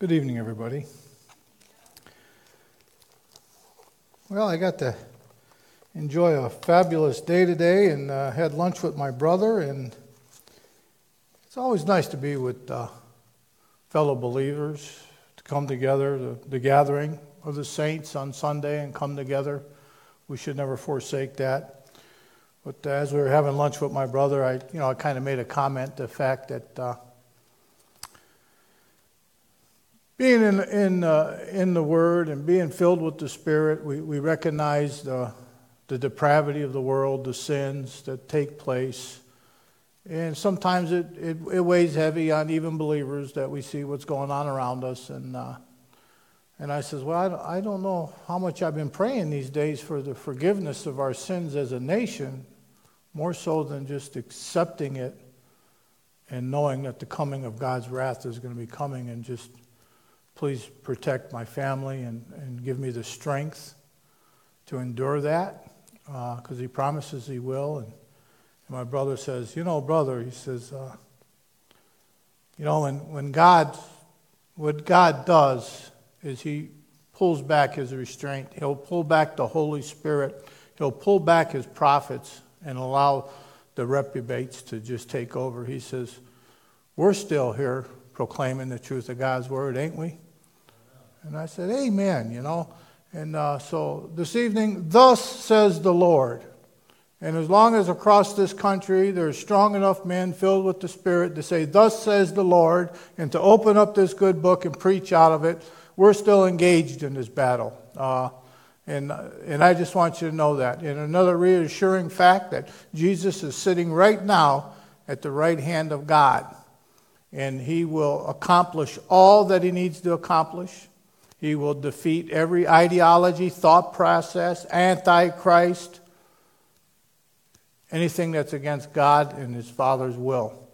Good evening, everybody. Well, I got to enjoy a fabulous day today and uh, had lunch with my brother, and it's always nice to be with uh, fellow believers, to come together, the, the gathering of the saints on Sunday and come together. We should never forsake that. But as we were having lunch with my brother, I, you know, I kind of made a comment the fact that uh, being in in uh, in the Word and being filled with the Spirit, we we recognize the the depravity of the world, the sins that take place, and sometimes it it, it weighs heavy on even believers that we see what's going on around us and. Uh, and I says, Well, I don't know how much I've been praying these days for the forgiveness of our sins as a nation, more so than just accepting it and knowing that the coming of God's wrath is going to be coming and just please protect my family and, and give me the strength to endure that because uh, he promises he will. And, and, my brother says, You know, brother, he says, uh, You know, when, when God, what God does is he pulls back his restraint, he'll pull back the Holy Spirit, he'll pull back his prophets and allow the reprobates to just take over. He says, We're still here proclaiming the truth of God's word, ain't we? And I said, Amen, you know. And uh, so this evening, thus says the Lord. And as long as across this country there are strong enough men filled with the Spirit to say, Thus says the Lord, and to open up this good book and preach out of it, we're still engaged in this battle. Uh, and, and I just want you to know that. And another reassuring fact that Jesus is sitting right now at the right hand of God. And he will accomplish all that he needs to accomplish. He will defeat every ideology, thought process, antichrist, anything that's against God and his Father's will.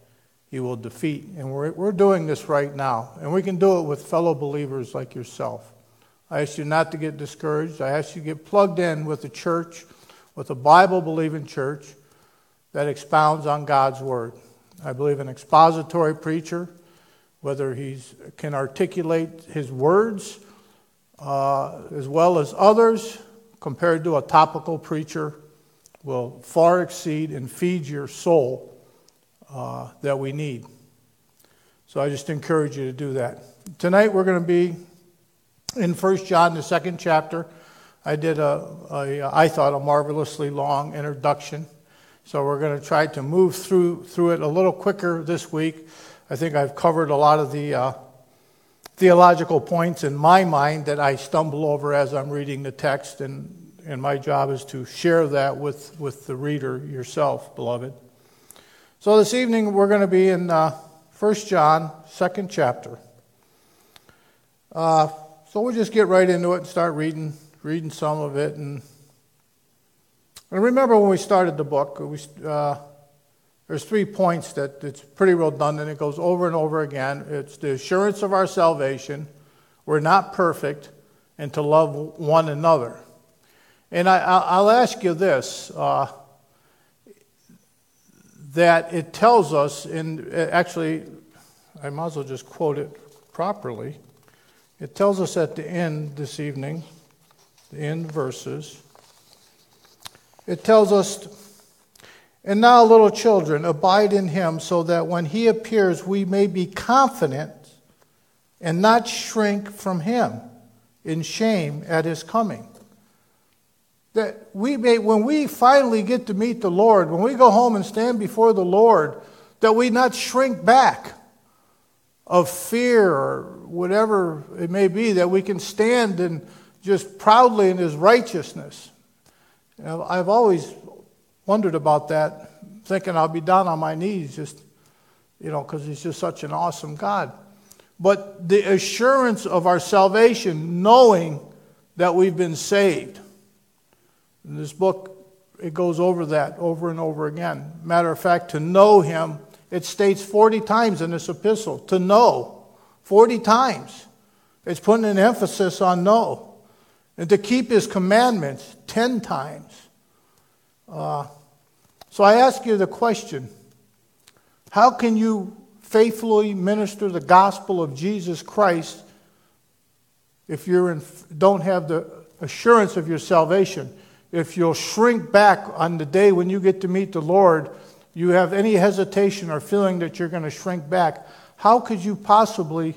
He will defeat. And we're, we're doing this right now. And we can do it with fellow believers like yourself. I ask you not to get discouraged. I ask you to get plugged in with a church, with a Bible believing church that expounds on God's Word. I believe an expository preacher, whether he can articulate his words uh, as well as others, compared to a topical preacher, will far exceed and feed your soul uh, that we need. So I just encourage you to do that. Tonight we're going to be in 1 John, the second chapter. I did a, a I thought, a marvelously long introduction. So we're going to try to move through, through it a little quicker this week. I think I've covered a lot of the uh, theological points in my mind that I stumble over as I'm reading the text, and, and my job is to share that with, with the reader yourself, beloved. So this evening we're going to be in uh, 1 John, second chapter. Uh, so we'll just get right into it and start reading, reading some of it. And, and remember when we started the book, we, uh, there's three points that it's pretty redundant. It goes over and over again. It's the assurance of our salvation. We're not perfect, and to love one another. And I, will ask you this uh, that it tells us, and actually, I might as well just quote it properly. It tells us at the end this evening, the end verses, it tells us, and now, little children, abide in him so that when he appears, we may be confident and not shrink from him in shame at his coming. That we may, when we finally get to meet the Lord, when we go home and stand before the Lord, that we not shrink back of fear or whatever it may be, that we can stand and just proudly in his righteousness. I've always wondered about that, thinking I'll be down on my knees just, you know, because he's just such an awesome God. But the assurance of our salvation, knowing that we've been saved. In this book, it goes over that over and over again. Matter of fact, to know him it states 40 times in this epistle to know. 40 times. It's putting an emphasis on know. And to keep his commandments 10 times. Uh, so I ask you the question how can you faithfully minister the gospel of Jesus Christ if you don't have the assurance of your salvation, if you'll shrink back on the day when you get to meet the Lord, you have any hesitation or feeling that you're going to shrink back, how could you possibly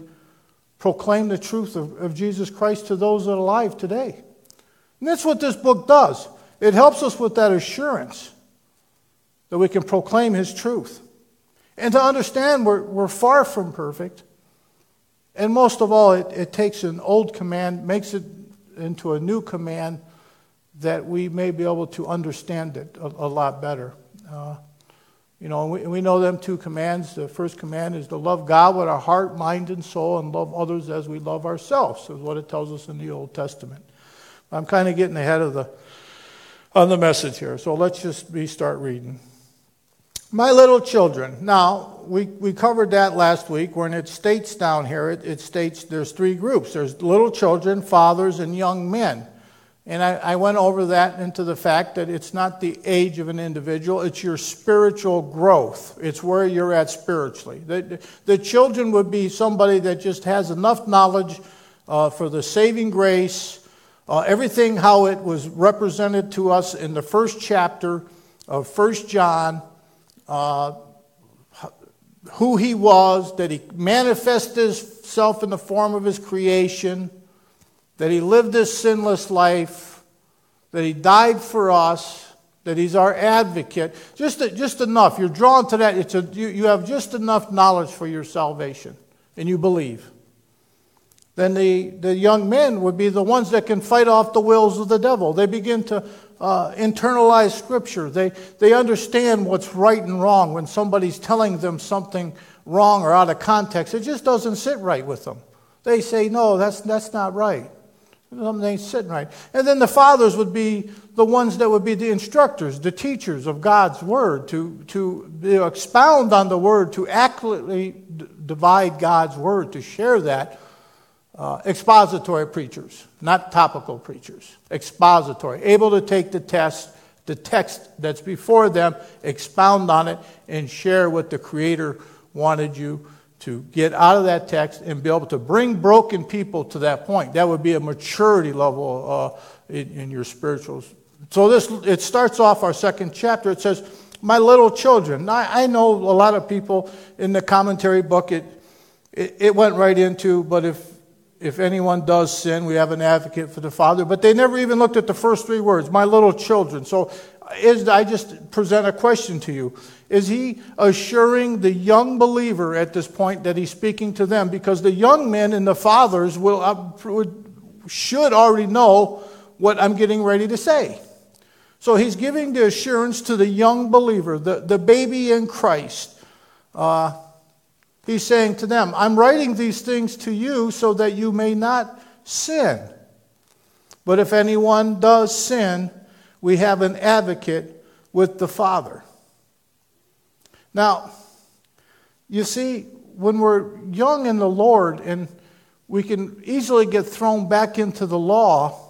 proclaim the truth of, of Jesus Christ to those that are alive today? And that's what this book does. It helps us with that assurance that we can proclaim His truth. And to understand we're, we're far from perfect. And most of all, it, it takes an old command, makes it into a new command that we may be able to understand it a, a lot better. Uh, you know, we, we know them two commands. The first command is to love God with our heart, mind, and soul, and love others as we love ourselves, is what it tells us in the Old Testament. I'm kind of getting ahead of the on the message here, so let's just be start reading. My little children. Now, we, we covered that last week when it states down here, it, it states there's three groups there's little children, fathers, and young men. And I, I went over that into the fact that it's not the age of an individual, it's your spiritual growth. It's where you're at spiritually. The, the children would be somebody that just has enough knowledge uh, for the saving grace, uh, everything how it was represented to us in the first chapter of First John, uh, who he was, that he manifested himself in the form of his creation that he lived this sinless life, that he died for us, that he's our advocate. Just, just enough. You're drawn to that. It's a, you, you have just enough knowledge for your salvation, and you believe. Then the, the young men would be the ones that can fight off the wills of the devil. They begin to uh, Scripture. They, they understand what's right and wrong when somebody's telling them something wrong or out of context. It just doesn't sit right with them. They say, no, that's, that's not right. Something ain't sitting right. And then the fathers would be the ones that would be the instructors, the teachers of God's word, to, to expound on the word, to accurately d- divide God's word, to share that. Uh, expository preachers, not topical preachers. Expository, able to take the test, the text that's before them, expound on it, and share what the Creator wanted you to get out of that text and be able to bring broken people to that point. That would be a maturity level uh, in, in, your spirituals. So this it starts off our second chapter. It says, "My little children." I, I know a lot of people in the commentary book. It, it it went right into, but if if anyone does sin, we have an advocate for the Father. But they never even looked at the first three words, "My little children." So is, I just present a question to you. Is he assuring the young believer at this point that he's speaking to them? Because the young men and the fathers will, uh, should already know what I'm getting ready to say. So he's giving the assurance to the young believer, the, the baby in Christ. Uh, he's saying to them, I'm writing these things to you so that you may not sin. But if anyone does sin, we have an advocate with the Father. Now, you see, when we're young in the Lord and we can easily get thrown back into the law,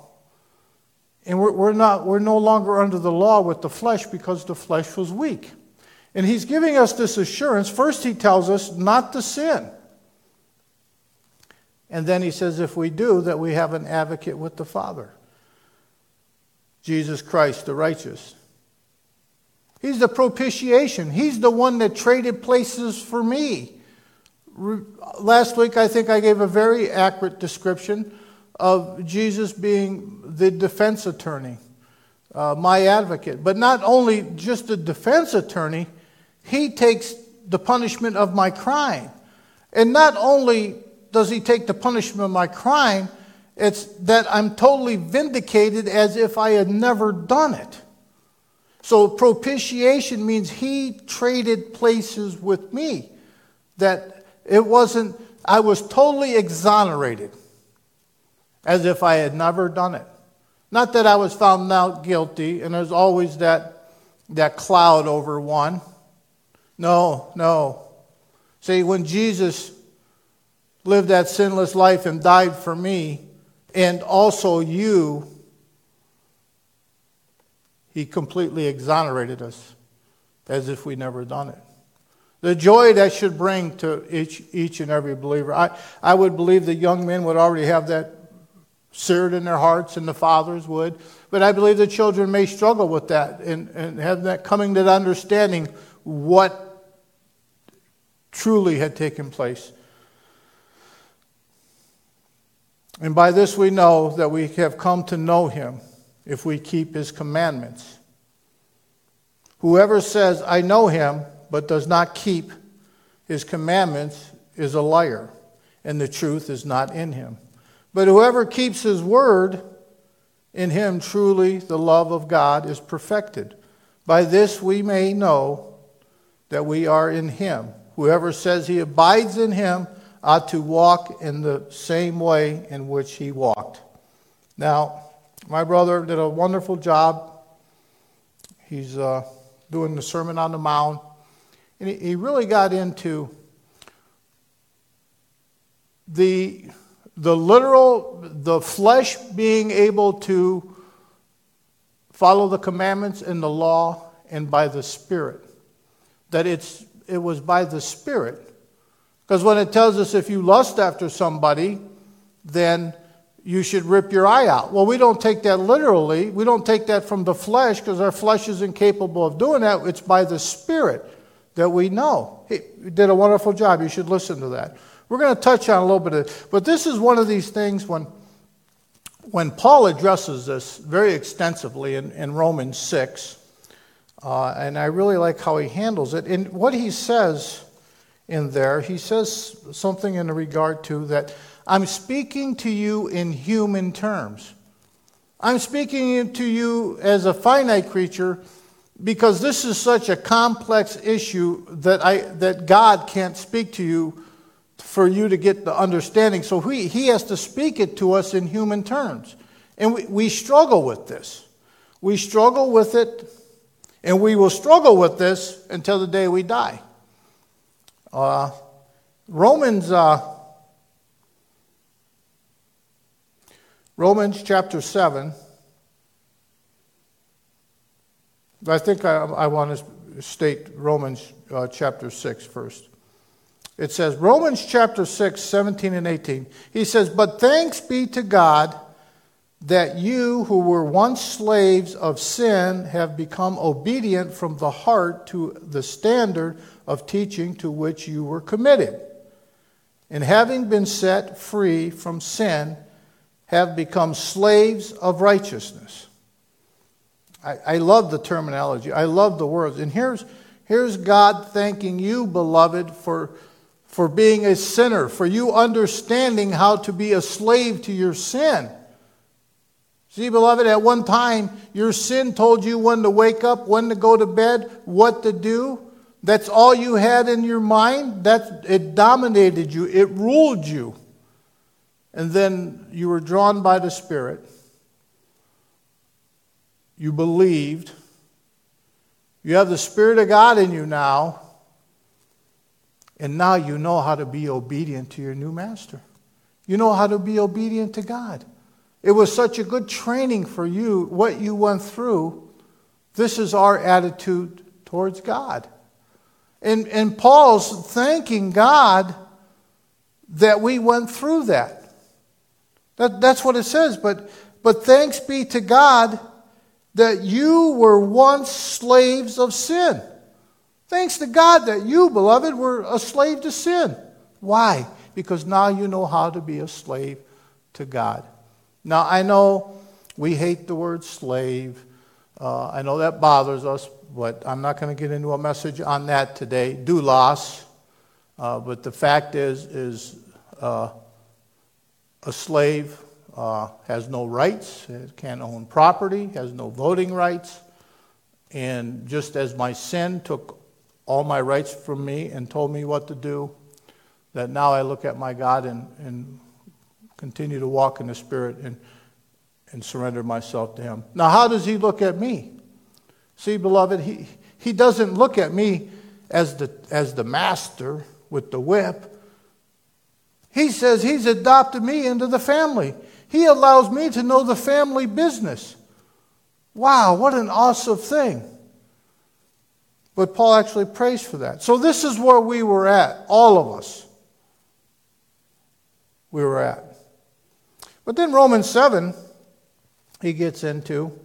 and we're, not, we're no longer under the law with the flesh because the flesh was weak. And he's giving us this assurance. First, he tells us not to sin. And then he says, if we do, that we have an advocate with the Father. Jesus Christ, the righteous. He's the propitiation. He's the one that traded places for me. Last week, I think I gave a very accurate description of Jesus being the defense attorney, uh, my advocate. But not only just the defense attorney, he takes the punishment of my crime. And not only does he take the punishment of my crime, it's that I'm totally vindicated as if I had never done it. So propitiation means he traded places with me. That it wasn't, I was totally exonerated as if I had never done it. Not that I was found out guilty, and there's always that, that cloud over one. No, no. See, when Jesus lived that sinless life and died for me, and also you, he completely exonerated us as if we never done it. The joy that should bring to each, each and every believer. I, I would believe the young men would already have that seared in their hearts, and the fathers would. But I believe the children may struggle with that and, and have that coming to the understanding what truly had taken place. And by this we know that we have come to know him if we keep his commandments. Whoever says, I know him, but does not keep his commandments is a liar, and the truth is not in him. But whoever keeps his word, in him truly the love of God is perfected. By this we may know that we are in him. Whoever says he abides in him ought to walk in the same way in which he walked. Now, my brother did a wonderful job. He's uh, doing the Sermon on the Mount. And he, really got into the, the literal, the flesh being able to follow the commandments and the law and by the Spirit. That it's, it was by the Spirit because when it tells us if you lust after somebody, then you should rip your eye out. Well, we don't take that literally. We don't take that from the flesh because our flesh is incapable of doing that. It's by the Spirit that we know. He did a wonderful job. You should listen to that. We're going to touch on a little bit of it. But this is one of these things when, when Paul addresses this very extensively in, in Romans 6, uh, and I really like how he handles it. And what he says in there, he says something in regard to that I'm speaking to you in human terms. I'm speaking to you as a finite creature because this is such a complex issue that, I, that God can't speak to you for you to get the understanding. So he, he has to speak it to us in human terms. And we, we struggle with this. We struggle with it, and we will struggle with this until the day we die. Uh, Romans, uh, Romans chapter 7. I think I, I want to state Romans uh, chapter 6 first. It says, Romans chapter 6, 17 and 18. He says, But thanks be to God that you who were once slaves of sin have become obedient from the heart to the standard of teaching to which you were committed. And having been set free from sin, have become slaves of righteousness. I, I love the terminology. I love the words. And here's, here's God thanking you, beloved, for, for being a sinner, for you understanding how to be a slave to your sin. See, beloved, at one time, your sin told you when to wake up, when to go to bed, what to do. That's all you had in your mind. That it dominated you. It ruled you. And then you were drawn by the Spirit. You believed. You have the Spirit of God in you now. And now you know how to be obedient to your new master. You know how to be obedient to God. It was such a good training for you, what you went through. This is our attitude towards God. And, and Paul's thanking God that we went through that. that. That's what it says. But, but thanks be to God that you were once slaves of sin. Thanks to God that you, beloved, were a slave to sin. Why? Because now you know how to be a slave to God. Now, I know we hate the word slave. Uh, I know that bothers us, but I'm not going to get into a message on that today. Doulos. Uh, but the fact is, is uh, a slave uh, has no rights, it can't own property, has no voting rights. And just as my sin took all my rights from me and told me what to do, that now I look at my God and, and continue to walk in the Spirit and, and surrender myself to Him. Now, how does He look at me? See, beloved, He, he doesn't look at me as the, as the master with the whip. He says He's adopted me into the family. He allows me to know the family business. Wow, what an awesome thing. But Paul actually prays for that. So, this is where we were at, all of us. We were at. But then Romans 7, he gets into,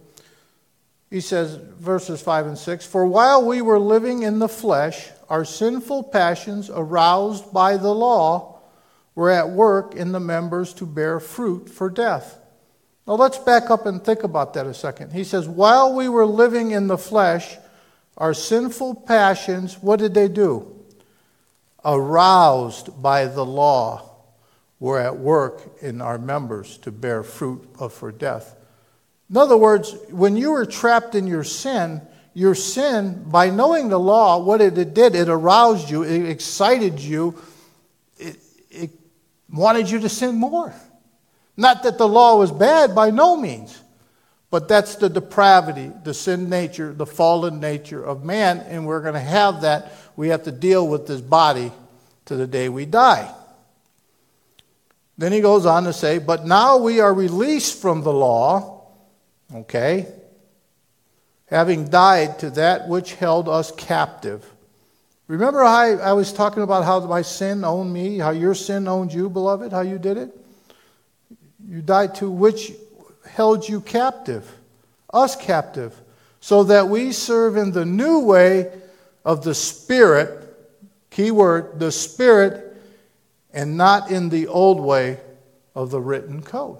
he says, verses 5 and 6 For while we were living in the flesh, our sinful passions, aroused by the law, were at work in the members to bear fruit for death. Now let's back up and think about that a second. He says, While we were living in the flesh, our sinful passions, what did they do? Aroused by the law, were at work in our members to bear fruit of for death. In other words, when you were trapped in your sin, your sin, by knowing the law, what it did, it aroused you, it excited you, it, it wanted you to sin more. Not that the law was bad, by no means. But that's the depravity, the sin nature, the fallen nature of man, and we're going to have that. We have to deal with this body to the day we die. Then he goes on to say, But now we are released from the law, okay, having died to that which held us captive. Remember I, I was talking about how my sin owned me, how your sin owned you, beloved, how you did it? You died to which held you captive, us captive, so that we serve in the new way of the Spirit, key word, the Spirit, and not in the old way of the written code.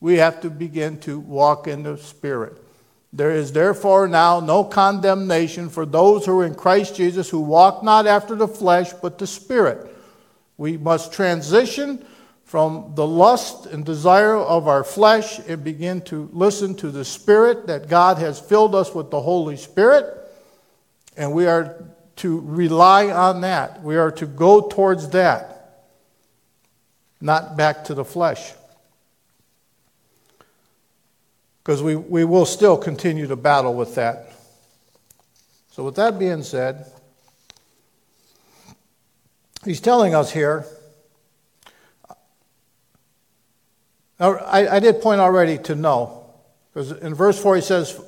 We have to begin to walk in the Spirit. There is therefore now no condemnation for those who are in Christ Jesus who walk not after the flesh but the Spirit. We must transition from the lust and desire of our flesh and begin to listen to the Spirit that God has filled us with the Holy Spirit. And we are to rely on that. We are to go towards that, not back to the flesh. Because we, we will still continue to battle with that. So, with that being said, he's telling us here Now, I, I did point already to know, because in verse 4 he says,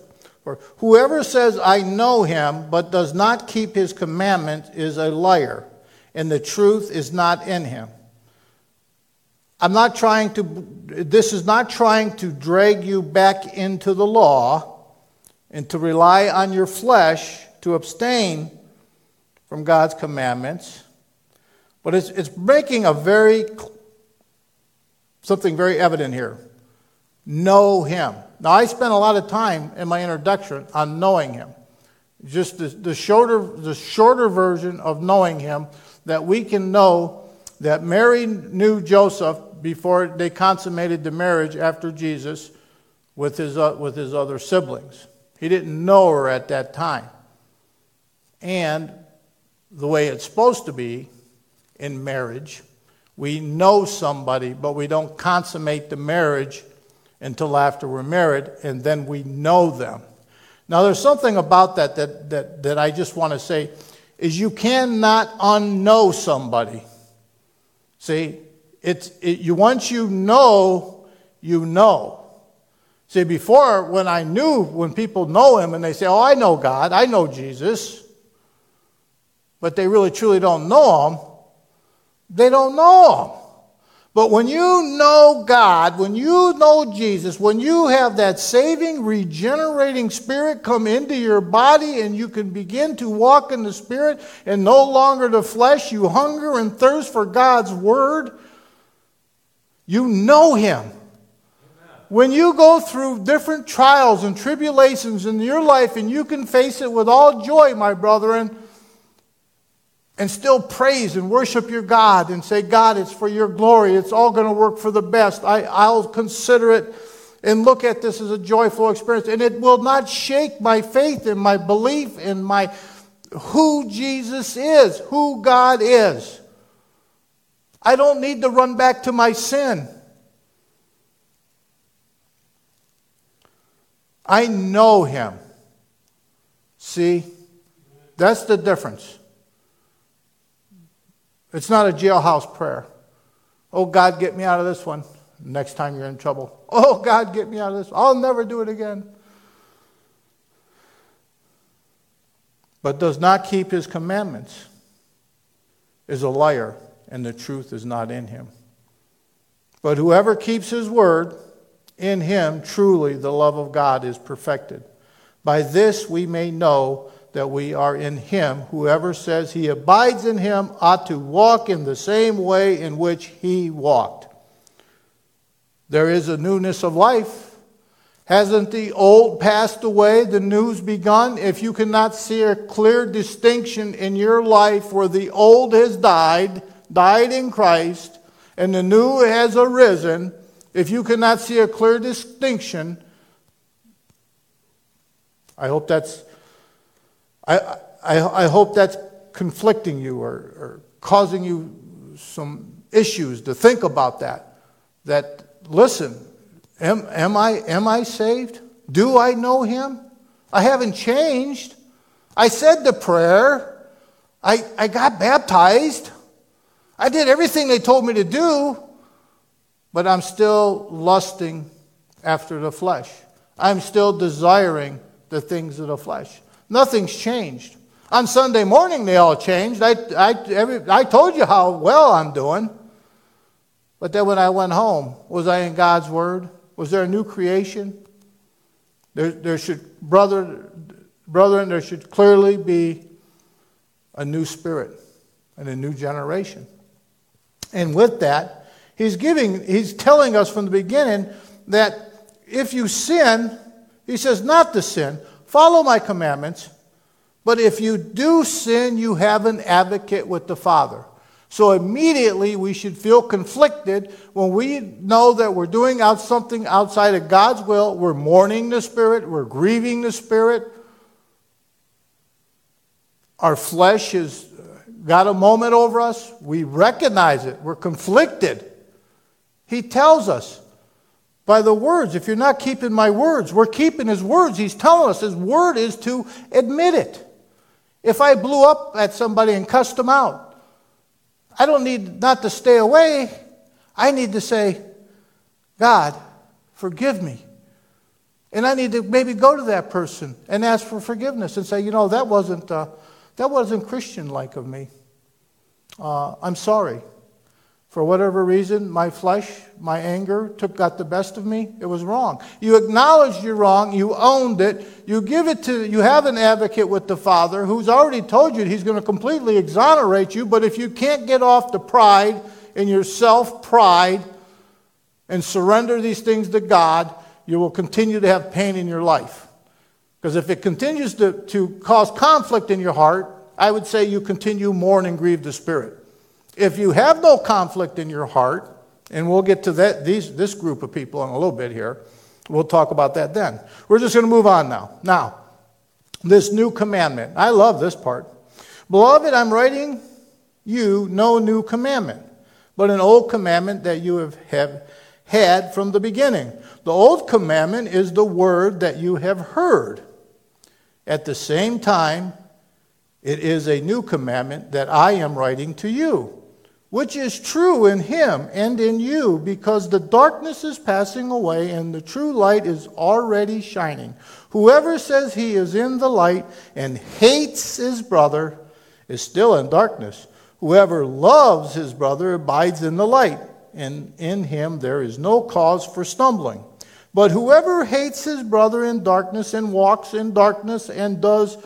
For whoever says, I know him, but does not keep his commandment is a liar, and the truth is not in him. I'm not trying to, this is not trying to drag you back into the law and to rely on your flesh to abstain from God's commandments, but it's, it's making a very something very evident here. Know him. Now, I spent a lot of time in my introduction on knowing him. Just the, the, shorter, the shorter version of knowing him that we can know that Mary knew Joseph before they consummated the marriage after Jesus with his, uh, with his other siblings. He didn't know her at that time. And the way it's supposed to be in marriage, we know somebody, but we don't consummate the marriage until after we're married, and then we know them. Now, there's something about that that, that, that I just want to say is you cannot unknow somebody. See, it's, it, you, once you know, you know. See, before, when I knew, when people know him and they say, Oh, I know God, I know Jesus, but they really truly don't know him, they don't know Him. But when you know God, when you know Jesus, when you have that saving, regenerating spirit come into your body and you can begin to walk in the spirit and no longer the flesh, you hunger and thirst for God's word, you know Him. When you go through different trials and tribulations in your life and you can face it with all joy, my brethren, and still praise and worship your God and say, God, it's for your glory. It's all going to work for the best. I, I'll consider it and look at this as a joyful experience. And it will not shake my faith and my belief in my who Jesus is, who God is. I don't need to run back to my sin. I know him. See? That's the difference. It's not a jailhouse prayer. Oh, God, get me out of this one. Next time you're in trouble. Oh, God, get me out of this. I'll never do it again. But does not keep his commandments is a liar, and the truth is not in him. But whoever keeps his word, in him truly the love of God is perfected. By this we may know that we are in him. Whoever says he abides in him ought to walk in the same way in which he walked. There is a newness of life. Hasn't the old passed away, the new's begun? If you cannot see a clear distinction in your life where the old has died, died in Christ, and the new has arisen, if you cannot see a clear distinction, I hope that's I, I, I hope that's conflicting you or, or causing you some issues to think about that. That listen, am, am I am I saved? Do I know him? I haven't changed. I said the prayer. I, I got baptized. I did everything they told me to do, but I'm still lusting after the flesh. I'm still desiring the things of the flesh. Nothing's changed. On Sunday morning, they all changed. I, I, every, I told you how well I'm doing. But then when I went home, was I in God's Word? Was there a new creation? There, there should, brother, brethren, there should clearly be a new spirit and a new generation. And with that, he's giving, he's telling us from the beginning that if you sin, he says not to sin, follow my commandments, but if you do sin, you have an advocate with the Father. So immediately we should feel conflicted when we know that we're doing out something outside of God's will. We're mourning the Spirit, we're grieving the Spirit. Our flesh has got a moment over us. We recognize it. We're conflicted. He tells us by the words, if you're not keeping my words, we're keeping his words. He's telling us his word is to admit it. If I blew up at somebody and cussed them out, I don't need not to stay away. I need to say, God, forgive me. And I need to maybe go to that person and ask for forgiveness and say, you know, that wasn't, uh, that wasn't Christian like of me. Uh, I'm sorry. For whatever reason, my flesh, my anger took got the best of me. It was wrong. You acknowledged you're wrong. You owned it. You give it to. You have an advocate with the Father who's already told you he's going to completely exonerate you. But if you can't get off the pride in your self pride and surrender these things to God, you will continue to have pain in your life. Because if it continues to, to cause conflict in your heart, I would say you continue mourn and grieve the Spirit. If you have no conflict in your heart, and we'll get to that, these, this group of people in a little bit here, we'll talk about that then. We're just going to move on now. Now, this new commandment. I love this part. Beloved, I'm writing you no new commandment, but an old commandment that you have, have had from the beginning. The old commandment is the word that you have heard. At the same time, it is a new commandment that I am writing to you which is true in him and in you, because the darkness is passing away and the true light is already shining. Whoever says he is in the light and hates his brother is still in darkness. Whoever loves his brother abides in the light, and in him there is no cause for stumbling. But whoever hates his brother in darkness and walks in darkness and does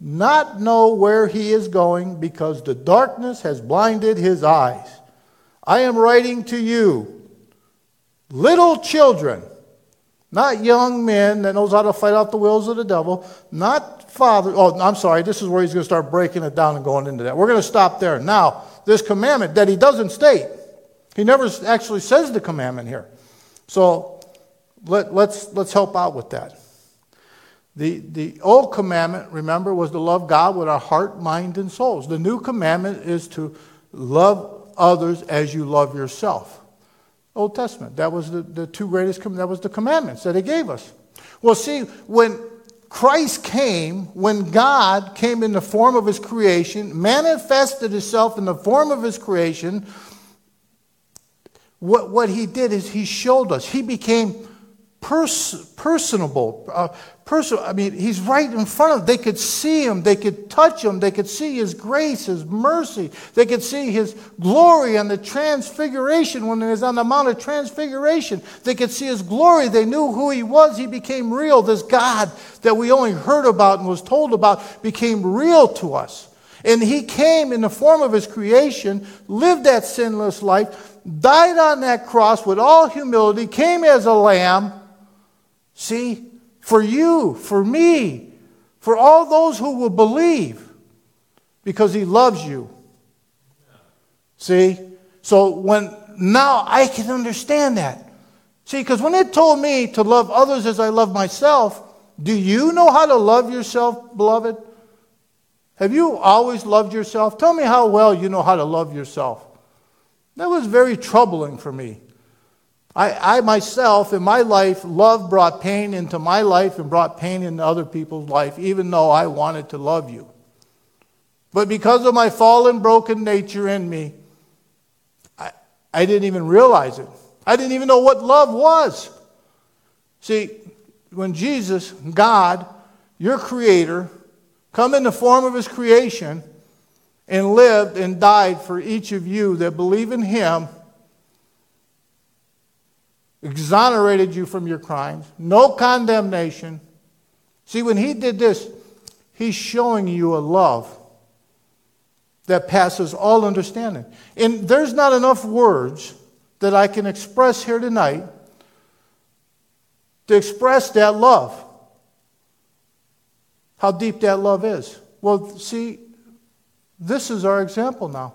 not know where he is going because the darkness has blinded his eyes. I am writing to you, little children, not young men that knows how to fight off the wills of the devil, not father. Oh, I'm sorry. This is where he's going to start breaking it down and going into that. We're going to stop there. Now, this commandment that he doesn't state, he never actually says the commandment here. So let, let's, let's help out with that. The, the old commandment, remember, was to love God with our heart, mind, and souls. The new commandment is to love others as you love yourself. Old Testament. That was the, the two greatest, that was the commandments that he gave us. Well, see, when Christ came, when God came in the form of his creation, manifested himself in the form of his creation, what, what he did is he showed us. He became pers- personable. Uh, personal. I mean, he's right in front of them. They could see him. They could touch him. They could see his grace, his mercy. They could see his glory on the transfiguration when he was on the Mount of Transfiguration. They could see his glory. They knew who he was. He became real. This God that we only heard about and was told about became real to us. And he came in the form of his creation, lived that sinless life, died on that cross with all humility, came as a lamb. See, for you, for me, for all those who will believe, because he loves you. See? So when now I can understand that. See, because when it told me to love others as I love myself, do you know how to love yourself, beloved? Have you always loved yourself? Tell me how well you know how to love yourself. That was very troubling for me. I, I myself, in my life, love brought pain into my life and brought pain into other people's life, even though I wanted to love you. But because of my fallen, broken nature in me, I, I didn't even realize it. I didn't even know what love was. See, when Jesus, God, your creator, come in the form of his creation and lived and died for each of you that believe in him exonerated you from your crimes, no condemnation. See, when he did this, he's showing you a love that passes all understanding. And there's not enough words that I can express here tonight to express that love. How deep that love is. Well, see, this is our example now.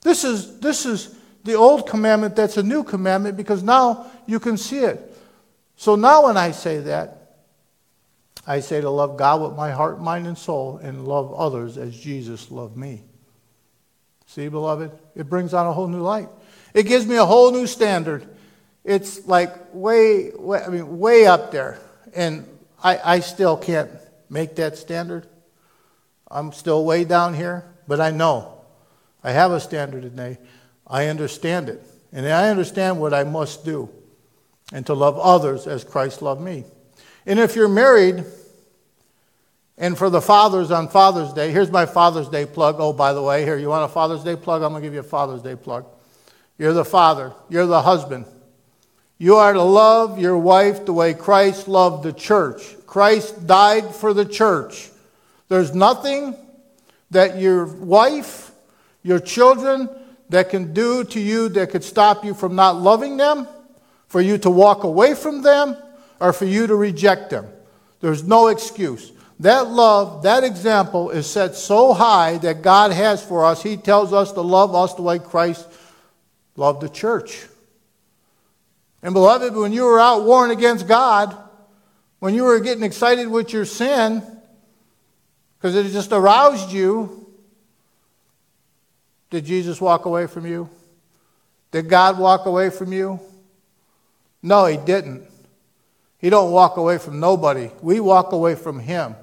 This is, this is the old commandment that's a new commandment because now you can see it. So now when I say that, I say to love God with my heart, mind, and soul and love others as Jesus loved me. See, beloved? It brings on a whole new light. It gives me a whole new standard. It's like way, way I mean, way up there. And I, I still can't make that standard. I'm still way down here, but I know. I have a standard today. I understand it. And I understand what I must do and to love others as Christ loved me. And if you're married, and for the fathers on Father's Day, here's my Father's Day plug. Oh, by the way, here, you want a Father's Day plug? I'm going to give you a Father's Day plug. You're the father, you're the husband. You are to love your wife the way Christ loved the church. Christ died for the church. There's nothing that your wife, your children, that can do to you that could stop you from not loving them, for you to walk away from them, or for you to reject them. There's no excuse. That love, that example is set so high that God has for us. He tells us to love us the way Christ loved the church. And beloved, when you were out warring against God, when you were getting excited with your sin, because it just aroused you, did Jesus walk away from you? Did God walk away from you? No, he didn't. He don't walk away from nobody. We walk away from him.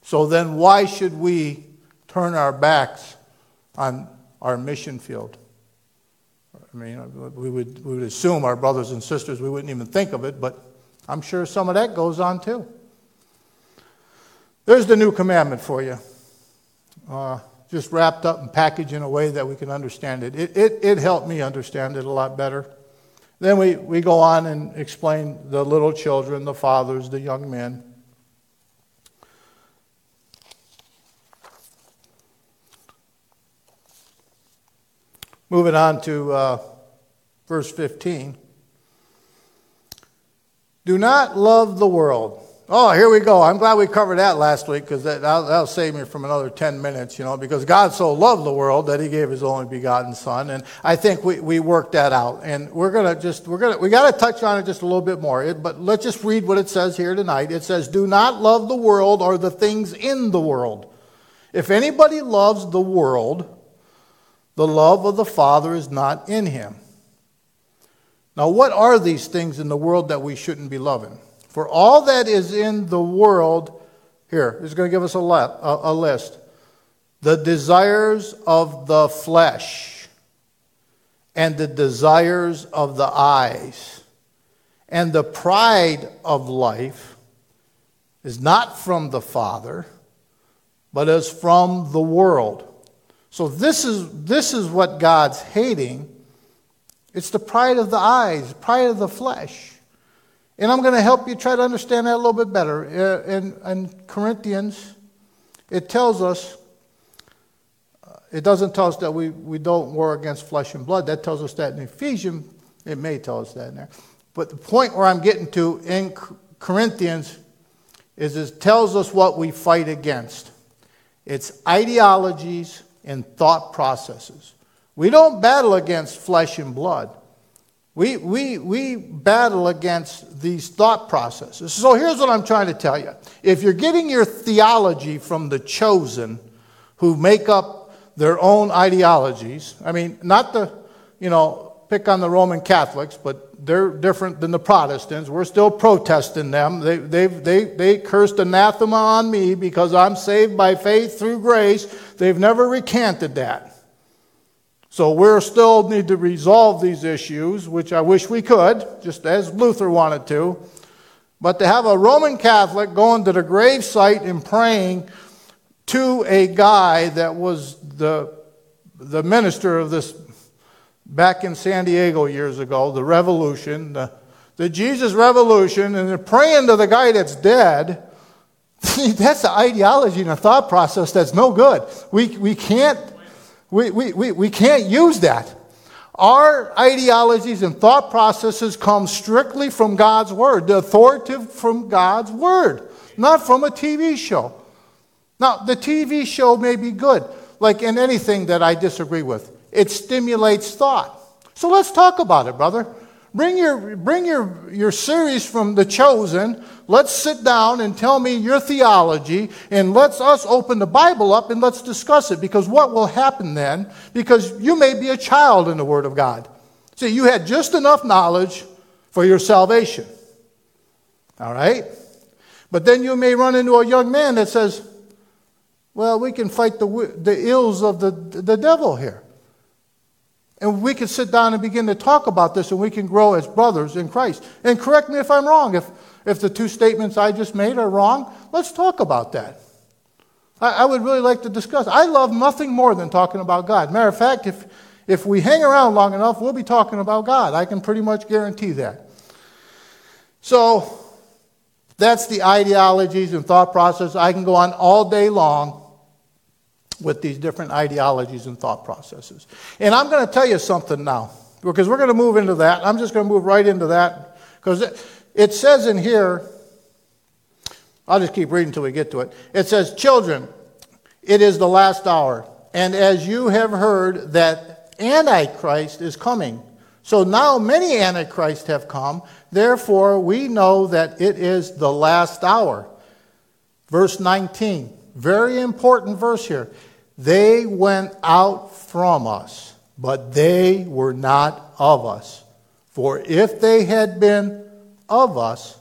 So then why should we turn our backs on our mission field? I mean, we would, we would assume our brothers and sisters, we wouldn't even think of it, but I'm sure some of that goes on too. There's the new commandment for you. Uh, just wrapped up and packaged in a way that we can understand it. It, it, it helped me understand it a lot better. Then we, we go on and explain the little children, the fathers, the young men. Moving on to uh, verse 15. Do not love the world Oh, here we go. I'm glad we covered that last week because that, that'll, that'll, save me from another 10 minutes, you know, because God so loved the world that he gave his only begotten son. And I think we, we worked that out. And we're going to just, we're going to, we got to touch on it just a little bit more. It, but let's just read what it says here tonight. It says, Do not love the world or the things in the world. If anybody loves the world, the love of the Father is not in him. Now, what are these things in the world that we shouldn't be loving? For all that is in the world, here, is going to give us a, le- a list. The desires of the flesh, and the desires of the eyes, And the pride of life is not from the Father, but is from the world. So this is, this is what God's hating. It's the pride of the eyes, pride of the flesh. And I'm going to help you try to understand that a little bit better. Uh, in, in Corinthians, it tells us, uh, it doesn't tell us that we, we don't war against flesh and blood. That tells us that in Ephesians, it may tell us that in there. But the point where I'm getting to in Corinthians is it tells us what we fight against. It's ideologies and thought processes. We don't battle against flesh and blood. We, we, we battle against these thought processes. So here's what I'm trying to tell you. If you're getting your theology from the chosen who make up their own ideologies, I mean, not the, you know, pick on the Roman Catholics, but they're different than the Protestants. We're still protesting them. They, they they, they cursed anathema on me because I'm saved by faith through grace. They've never recanted that. So we still need to resolve these issues, which I wish we could, just as Luther wanted to. But to have a Roman Catholic going to the grave site and praying to a guy that was the, the minister of this back in San Diego years ago, the revolution, the, the Jesus revolution, and they're praying to the guy that's dead. that's an ideology and a thought process that's no good. We, we can't we, we, we, we can't use that. Our ideologies and thought processes come strictly from God's Word, the authoritative from God's Word, not from a TV show. Now, the TV show may be good, like in anything that I disagree with. It stimulates thought. So let's talk about it, brother. Bring your, bring your, your series from The Chosen. Let's sit down and tell me your theology, and let's us open the Bible up and let's discuss it. Because what will happen then? Because you may be a child in the Word of God. See, you had just enough knowledge for your salvation. All right? But then you may run into a young man that says, well, we can fight the, the ills of the, the devil here. And we can sit down and begin to talk about this and we can grow as brothers in Christ. And correct me if I'm wrong. If, if the two statements I just made are wrong, let's talk about that. I, I would really like to discuss. I love nothing more than talking about God. Matter of fact, if, if we hang around long enough, we'll be talking about God. I can pretty much guarantee that. So, that's the ideologies and thought process. I can go on all day long with these different ideologies and thought processes. And I'm going to tell you something now, because we're going to move into that. I'm just going to move right into that, because it, says in here, I'll just keep reading until we get to it. It says, Children, it is the last hour. And as you have heard that Antichrist is coming, so now many Antichrists have come. Therefore, we know that it is the last hour. Verse 19, very important verse here. They went out from us, but they were not of us. For if they had been of us,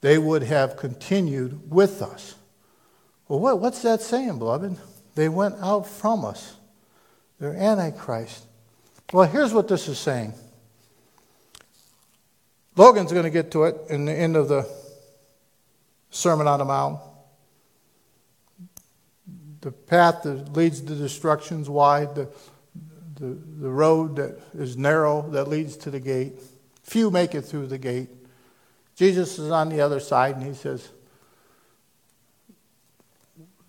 they would have continued with us. Well, what, what's that saying, beloved? They went out from us. They're Antichrist. Well, here's what this is saying. Logan's going to get to it in the end of the Sermon on the Mount the path that leads to destruction is wide, the, the, the road that is narrow that leads to the gate. Few make it through the gate. Jesus is on the other side and he says,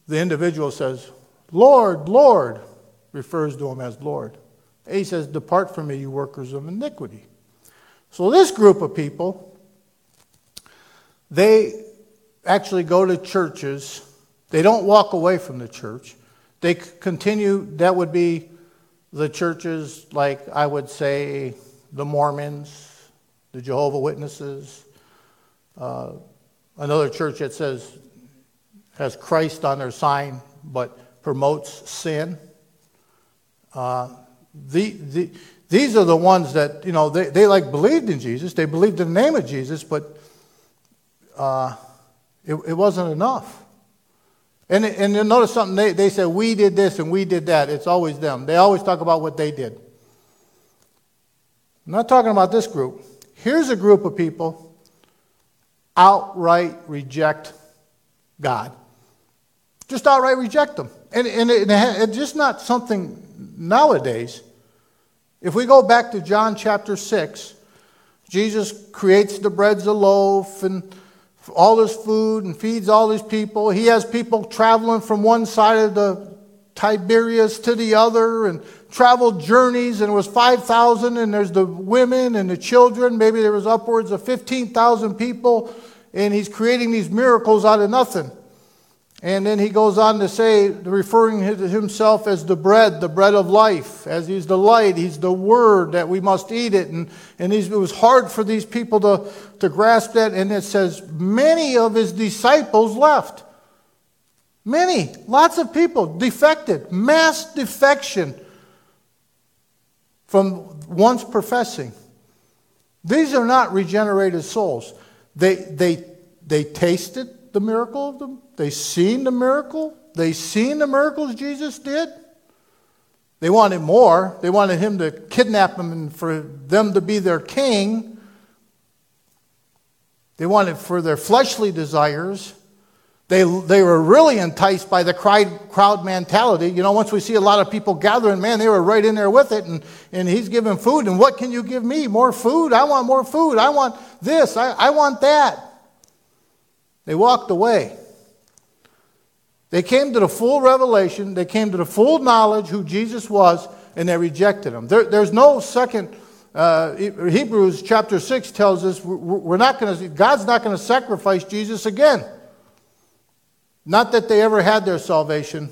the individual says, Lord, Lord, refers to him as Lord. He says, Depart from me, you workers of iniquity. So this group of people, they actually go to churches they don't walk away from the church. They continue, that would be the churches like I would say the Mormons, the Jehovah Witnesses, uh, another church that says has Christ on their sign but promotes sin. Uh, the, the, these are the ones that you know they, they like believed in Jesus. They believed in the name of Jesus, but uh, it, it wasn't enough. And, and you notice something, they, they say, we did this and we did that. It's always them. They always talk about what they did. I'm not talking about this group. Here's a group of people outright reject God. Just outright reject them. And, and it, it's just not something nowadays. If we go back to John chapter 6, Jesus creates the breads of loaf and all this food and feeds all these people. He has people traveling from one side of the Tiberias to the other and traveled journeys, and it was 5,000, and there's the women and the children. Maybe there was upwards of 15,000 people, and he's creating these miracles out of nothing. And then he goes on to say, referring to himself as the bread, the bread of life, as he's the light, he's the word that we must eat it. And, and it was hard for these people to, to grasp that. And it says, many of his disciples left. Many, lots of people defected, mass defection from once professing. These are not regenerated souls. They, they, they tasted the miracle of them they seen the miracle. They seen the miracles Jesus did. They wanted more. They wanted him to kidnap them and for them to be their king. They wanted for their fleshly desires. They, they were really enticed by the crowd mentality. You know, once we see a lot of people gathering, man, they were right in there with it, and, and he's giving food. And what can you give me? More food? I want more food. I want this. I, I want that. They walked away. They came to the full revelation, they came to the full knowledge who Jesus was, and they rejected him. There, there's no second. Uh, Hebrews chapter 6 tells us we're not to, God's not going to sacrifice Jesus again. Not that they ever had their salvation,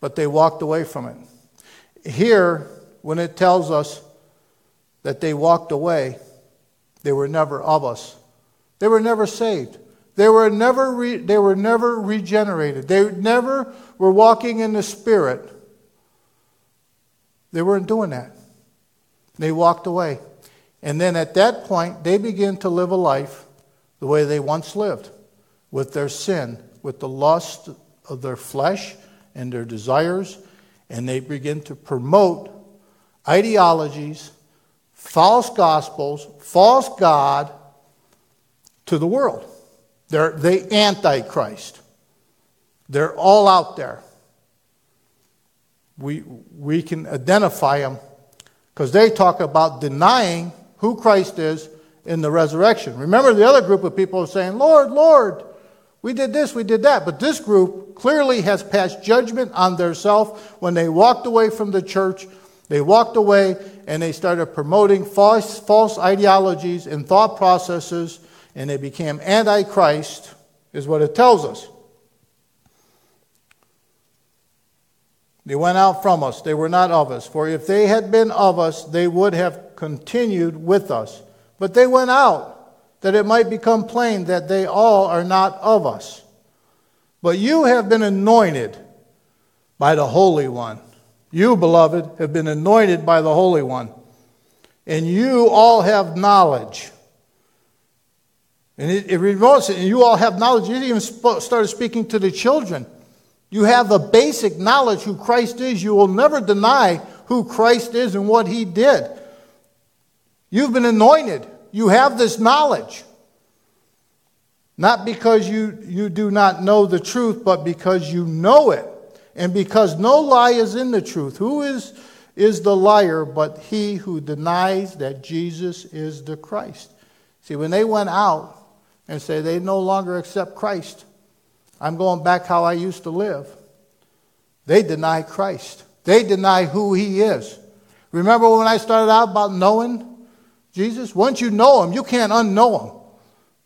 but they walked away from it. Here, when it tells us that they walked away, they were never of us. They were never saved. They were never, re, they were never regenerated. They never were walking in the Spirit. They weren't doing that. They walked away. And then at that point, they begin to live a life the way they once lived with their sin, with the lust of their flesh and their desires, and they begin to promote ideologies, false gospels, false God to the world. They're the Antichrist. They're all out there. We, we can identify them because they talk about denying who Christ is in the resurrection. Remember, the other group of people are saying, Lord, Lord, we did this, we did that. But this group clearly has passed judgment on themselves when they walked away from the church. They walked away and they started promoting false, false ideologies and thought processes and they became antichrist, is what it tells us. They went out from us. They were not of us. For if they had been of us, they would have continued with us. But they went out, that it might become plain that they all are not of us. But you have been anointed by the Holy One. You, beloved, have been anointed by the Holy One. And you all have knowledge. And it, it remotes it, and you all have knowledge. You even sp- started speaking to the children. You have the basic knowledge who Christ is. You will never deny who Christ is and what he did. You've been anointed. You have this knowledge. Not because you, you do not know the truth, but because you know it. And because no lie is in the truth. Who is, is the liar but he who denies that Jesus is the Christ? See, when they went out, and say they no longer accept Christ. I'm going back how I used to live. They deny Christ. They deny who he is. Remember when I started out about knowing Jesus? Once you know him, you can't unknow him.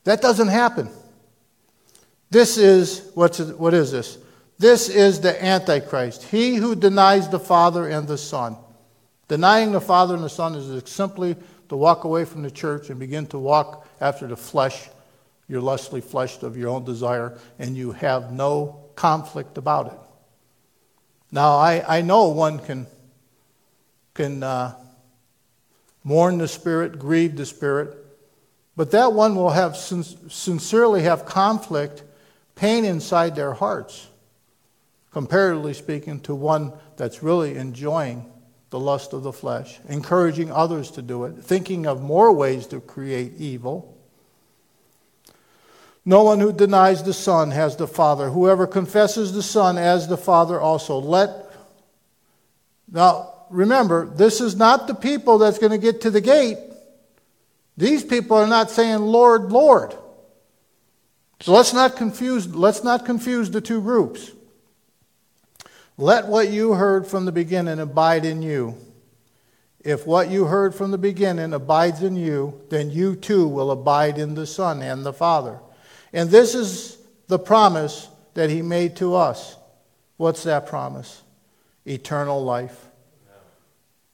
That doesn't happen. This is, what's, what is this? This is the Antichrist, he who denies the Father and the Son. Denying the Father and the Son is simply to walk away from the church and begin to walk after the flesh you're lustily fleshed of your own desire, and you have no conflict about it. Now, I, I know one can, can uh, mourn the Spirit, grieve the Spirit, but that one will have sin- sincerely have conflict, pain inside their hearts, comparatively speaking, to one that's really enjoying the lust of the flesh, encouraging others to do it, thinking of more ways to create evil. No one who denies the Son has the Father. Whoever confesses the Son as the Father also. Let now remember, this is not the people that's going to get to the gate. These people are not saying, Lord, Lord. So let's not confuse, let's not confuse the two groups. Let what you heard from the beginning abide in you. If what you heard from the beginning abides in you, then you too will abide in the Son and the Father. And this is the promise that He made to us. What's that promise? Eternal life.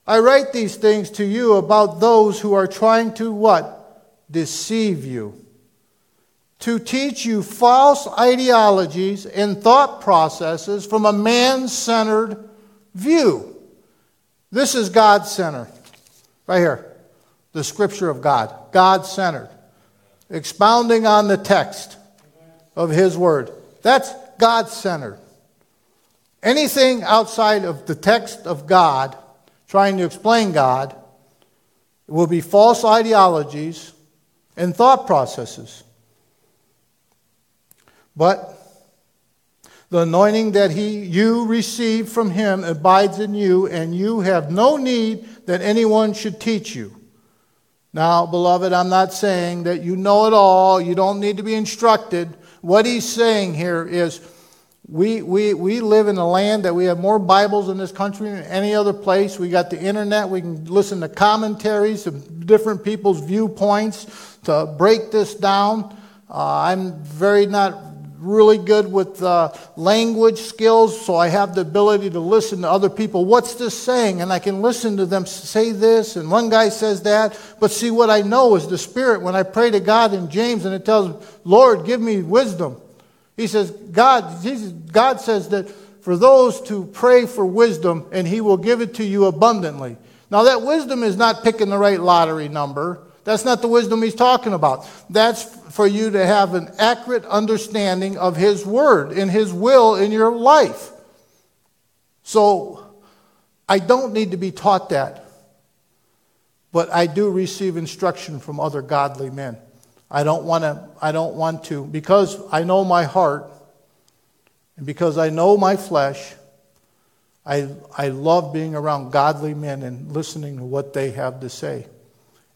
I write these things to you about those who are trying to what? Deceive you to teach you false ideologies and thought processes from a man centered view. This is God centered. Right here. The scripture of God. God centered. Expounding on the text of His Word. That's God centered. Anything outside of the text of God, trying to explain God, will be false ideologies and thought processes. But the anointing that he, you receive from him abides in you, and you have no need that anyone should teach you. Now, beloved, I'm not saying that you know it all, you don't need to be instructed. What he's saying here is we, we, we live in a land that we have more Bibles in this country than any other place. We got the internet, we can listen to commentaries of different people's viewpoints to break this down. Uh, I'm very not really good with uh, language skills, so I have the ability to listen to other people. What's this saying? And I can listen to them say this, and one guy says that. But see, what I know is the Spirit. When I pray to God in James and it tells Lord, give me wisdom. He says, God, Jesus, God says that for those to pray for wisdom, and He will give it to you abundantly. Now, that wisdom is not picking the right lottery number. That's not the wisdom he's talking about. That's for you to have an accurate understanding of his word and his will in your life. So I don't need to be taught that. But I do receive instruction from other godly men. I don't want to I don't want to because I know my heart and because I know my flesh I I love being around godly men and listening to what they have to say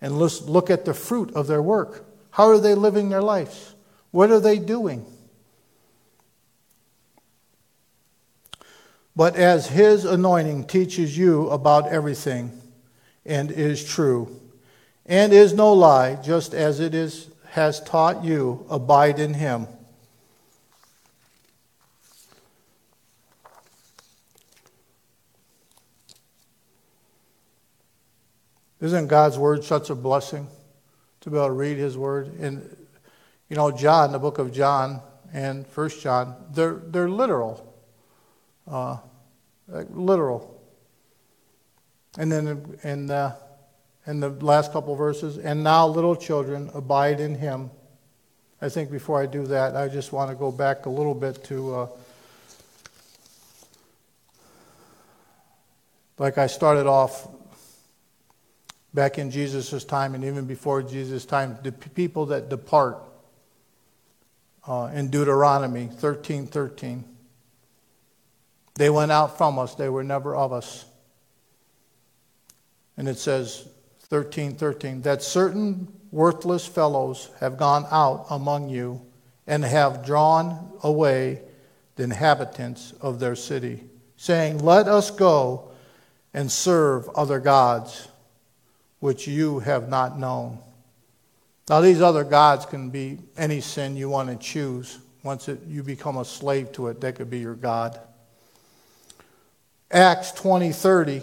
and look at the fruit of their work. How are they living their lives? What are they doing? But as His anointing teaches you about everything and is true and is no lie, just as it is, has taught you, abide in Him. Isn't God's word such a blessing to be able to read his word? And, you know, John, the book of John and First John, they're, they're literal. Uh, literal. And then in the, in the last couple verses, and now, little children, abide in him. I think before I do that, I just want to go back a little bit to. Uh, like I started off back in Jesus' time and even before Jesus' time, the people that depart uh, in Deuteronomy 13 13. They went out from us, they were never of us. And it says, 13 13, that certain worthless fellows have gone out among you and have drawn away the inhabitants of their city, saying, Let us go and serve other gods which you have not known. Now, these other gods can be any sin you want to choose. Once it, you become a slave to it, that could be your God. Acts 20 30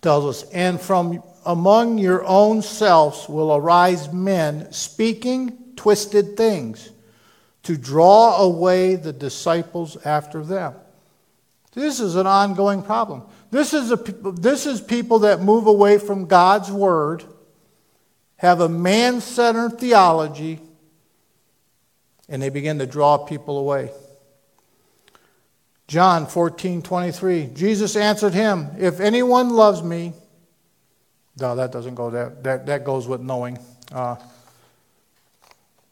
tells us, And from among your own selves will arise men speaking twisted things to draw away the disciples after them. This is an ongoing problem. This is, a, this is people that move away from God's word, have a man centered theology, and they begin to draw people away. John 14, 23. Jesus answered him, If anyone loves me, no, that doesn't go there. That, that goes with knowing. Uh,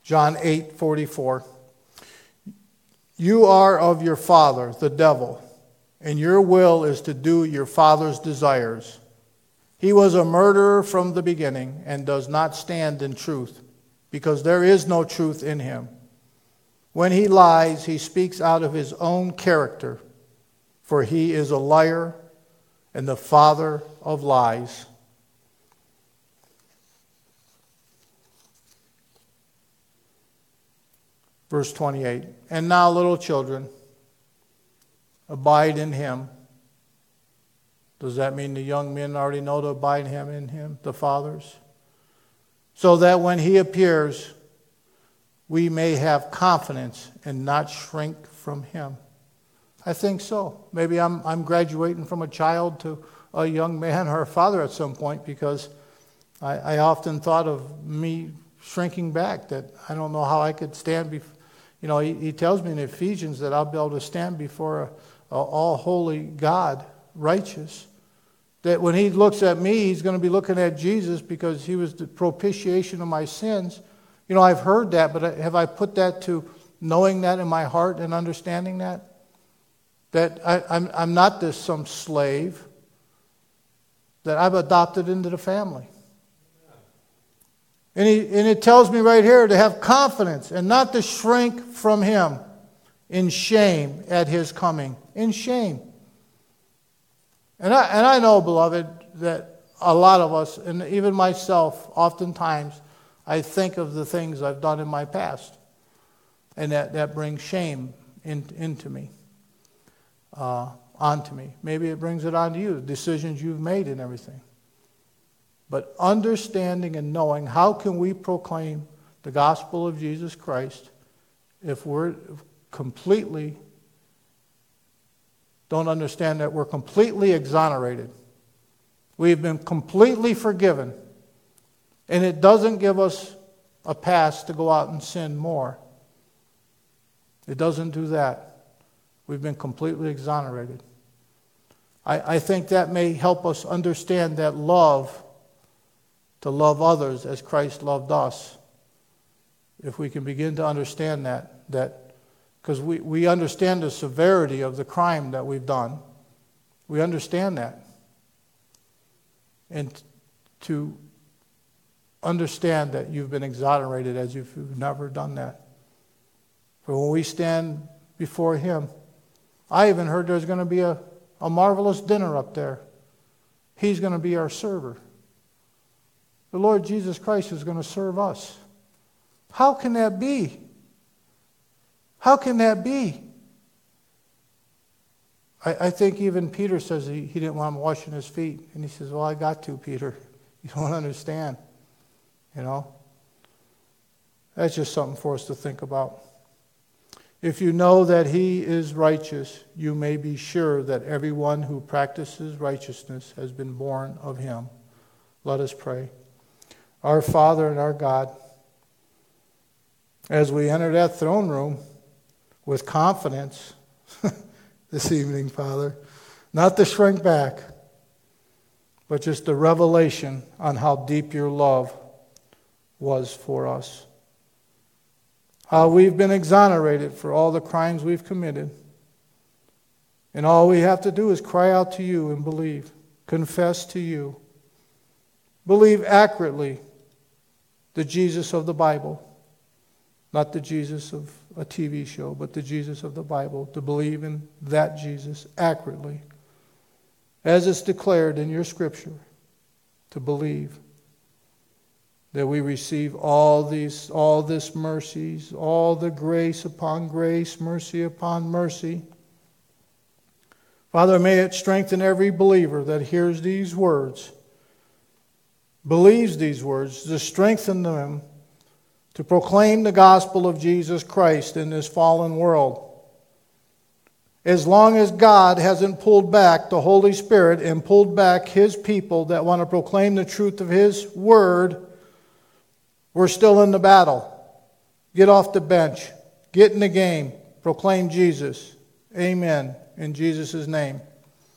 John 8, 44. You are of your father, the devil, and your will is to do your father's desires. He was a murderer from the beginning and does not stand in truth, because there is no truth in him. When he lies, he speaks out of his own character, for he is a liar and the father of lies. Verse 28 And now, little children, abide in him. Does that mean the young men already know to abide him in him, the fathers? So that when he appears, we may have confidence and not shrink from Him? I think so. Maybe I'm, I'm graduating from a child to a young man or a father at some point because I, I often thought of me shrinking back, that I don't know how I could stand before. You know, he, he tells me in Ephesians that I'll be able to stand before a all holy God, righteous. That when he looks at me, he's going to be looking at Jesus because he was the propitiation of my sins. You know, I've heard that, but uh, have I put that to knowing that in my heart and understanding that? That I, I'm, I'm not this some slave, that I've adopted into the family. And, he, and it tells me right here to have confidence and not to shrink from him in shame at his coming. In shame. And I, and I know, beloved, that a lot of us, and even myself, oftentimes, I think of the things I've done in my past, and that, that brings shame in, into me, uh, onto me. Maybe it brings it onto you, decisions you've made and everything. But understanding and knowing how can we proclaim the gospel of Jesus Christ if we're completely don't understand that we're completely exonerated. We've been completely forgiven. And it doesn't give us a pass to go out and sin more. It doesn't do that. We've been completely exonerated. I, I think that may help us understand that love, to love others as Christ loved us. If we can begin to understand that, that because we, we understand the severity of the crime that we've done. We understand that. And to understand that you've been exonerated as if you've never done that. For when we stand before Him, I even heard there's going to be a, a marvelous dinner up there. He's going to be our server. The Lord Jesus Christ is going to serve us. How can that be? How can that be? I, I think even Peter says he, he didn't want him washing his feet. And he says, Well, I got to, Peter. You don't understand. You know? That's just something for us to think about. If you know that he is righteous, you may be sure that everyone who practices righteousness has been born of him. Let us pray. Our Father and our God, as we enter that throne room with confidence this evening, Father, not to shrink back, but just a revelation on how deep your love was for us. How we've been exonerated for all the crimes we've committed. And all we have to do is cry out to you and believe, confess to you, believe accurately the Jesus of the Bible, not the Jesus of a TV show, but the Jesus of the Bible, to believe in that Jesus accurately, as it's declared in your scripture, to believe that we receive all these all this mercies all the grace upon grace mercy upon mercy. Father may it strengthen every believer that hears these words believes these words to strengthen them to proclaim the gospel of Jesus Christ in this fallen world as long as God hasn't pulled back the Holy Spirit and pulled back His people that want to proclaim the truth of His Word, we're still in the battle. Get off the bench. Get in the game. Proclaim Jesus Amen. In Jesus' name.